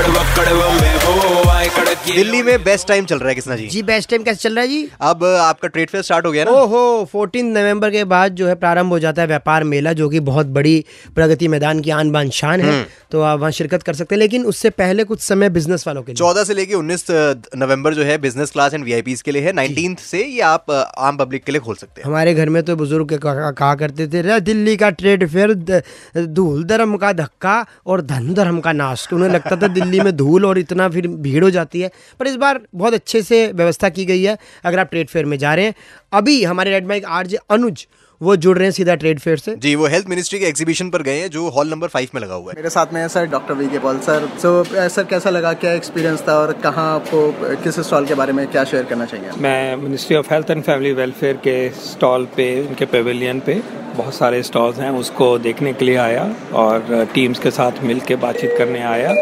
कड़वा कड़वा में दिल्ली में बेस्ट टाइम चल रहा है किसना जी? जी बेस्ट टाइम कैसे चल रहा है जी? अब आपका ट्रेड फेयर स्टार्ट हो गया ना? ओहो 14 नवंबर के बाद जो है प्रारंभ हो जाता है व्यापार मेला जो कि बहुत बड़ी प्रगति मैदान की आन बान शान हम्म। है तो आप वहाँ शिरकत कर सकते हैं लेकिन उससे पहले कुछ समय बिज़नेस वालों के लिए। चौदह से लेकर उन्नीस नवंबर जो है बिज़नेस क्लास एंड वी के लिए है। नाइनटीन से ये आप आम पब्लिक के लिए खोल सकते हैं। हमारे घर में तो बुज़ुर्ग कहा कहा करते थे दिल्ली का ट्रेड फेयर धूल धर्म का धक्का और धन धर्म का नाश। तो उन्हें लगता था दिल्ली में धूल और इतना फिर भीड़ हो जाती है। पर इस बार बहुत अच्छे से व्यवस्था की गई है अगर आप ट्रेड फेयर में जा रहे हैं। अभी हमारे रेड माइक आरजे अनुज वो जुड़ रहे हैं सीधा ट्रेड फेयर से। जी वो हेल्थ मिनिस्ट्री के एग्जीबिशन पर गए हैं जो हॉल नंबर फाइव में लगा हुआ है। मेरे साथ में है sir doctor V K Paul sir. So sir कैसा लगा? क्या एक्सपीरियंस था और कहाँ आपको किस स्टॉल के बारे में क्या शेयर करना चाहिए? मैं ministry of health and family welfare के स्टॉल पे उनके पेविलियन पे बहुत सारे स्टॉल्स हैं उसको देखने के लिए आया और टीम्स के साथ मिल बातचीत करने आया।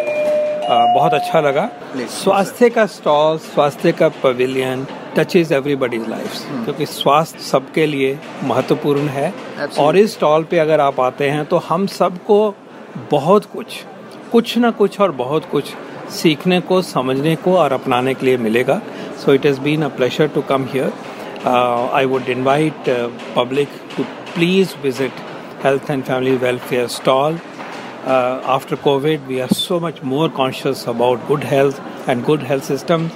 बहुत अच्छा लगा। स्वास्थ्य का स्टॉल स्वास्थ्य का पवेलियन टचेज एवरीबडीज लाइफ क्योंकि स्वास्थ्य सबके लिए महत्वपूर्ण है। और इस स्टॉल पे अगर आप आते हैं तो हम सबको बहुत कुछ कुछ ना कुछ और बहुत कुछ सीखने को समझने को और अपनाने के लिए मिलेगा। So it has been a pleasure to come here I would invite public to please visit health and family welfare stall. Uh, after COVID, we are so much more conscious about good health and good health systems.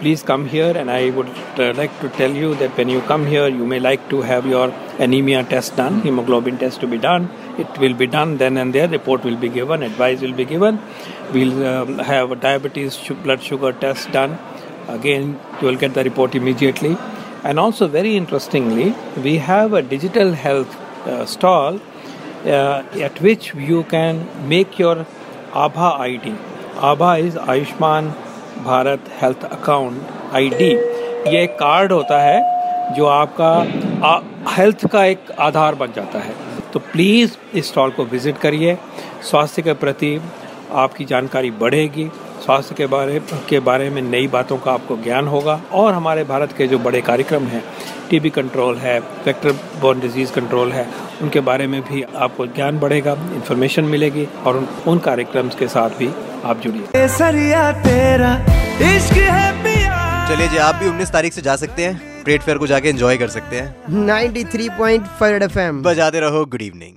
Please come here, and I would uh, like to tell you that when you come here, you may like to have your anemia test done, hemoglobin test to be done. It will be done then and there. Report will be given, advice will be given. We'll um, have a diabetes, su- blood sugar test done. Again, you will get the report immediately. And also, very interestingly, we have a digital health uh, stall uh, at which you can make your ABHA ID. ABHA is Ayushman Bharat Health Account ID. ये एक card होता है जो आपका health का एक आधार बन जाता है तो प्लीज़ इस स्टॉल को विज़िट करिए स्वास्थ्य के प्रति आपकी जानकारी बढ़ेगी स्वास्थ्य के बारे के बारे में नई बातों का आपको ज्ञान होगा और हमारे भारत के जो बड़े कार्यक्रम हैं टीबी कंट्रोल है वेक्टर बोर्न डिज़ीज़ कंट्रोल है उनके बारे में भी आपको ज्ञान बढ़ेगा इन्फॉर्मेशन मिलेगी और उन, उन कार्यक्रम के साथ भी आप जुड़िए। चलिए जी आप भी उन्नीस तारीख से जा सकते हैं ट्रेड फेयर को जाके एंजॉय कर सकते हैं। 93.5 एफएम। बजाते रहो गुड इवनिंग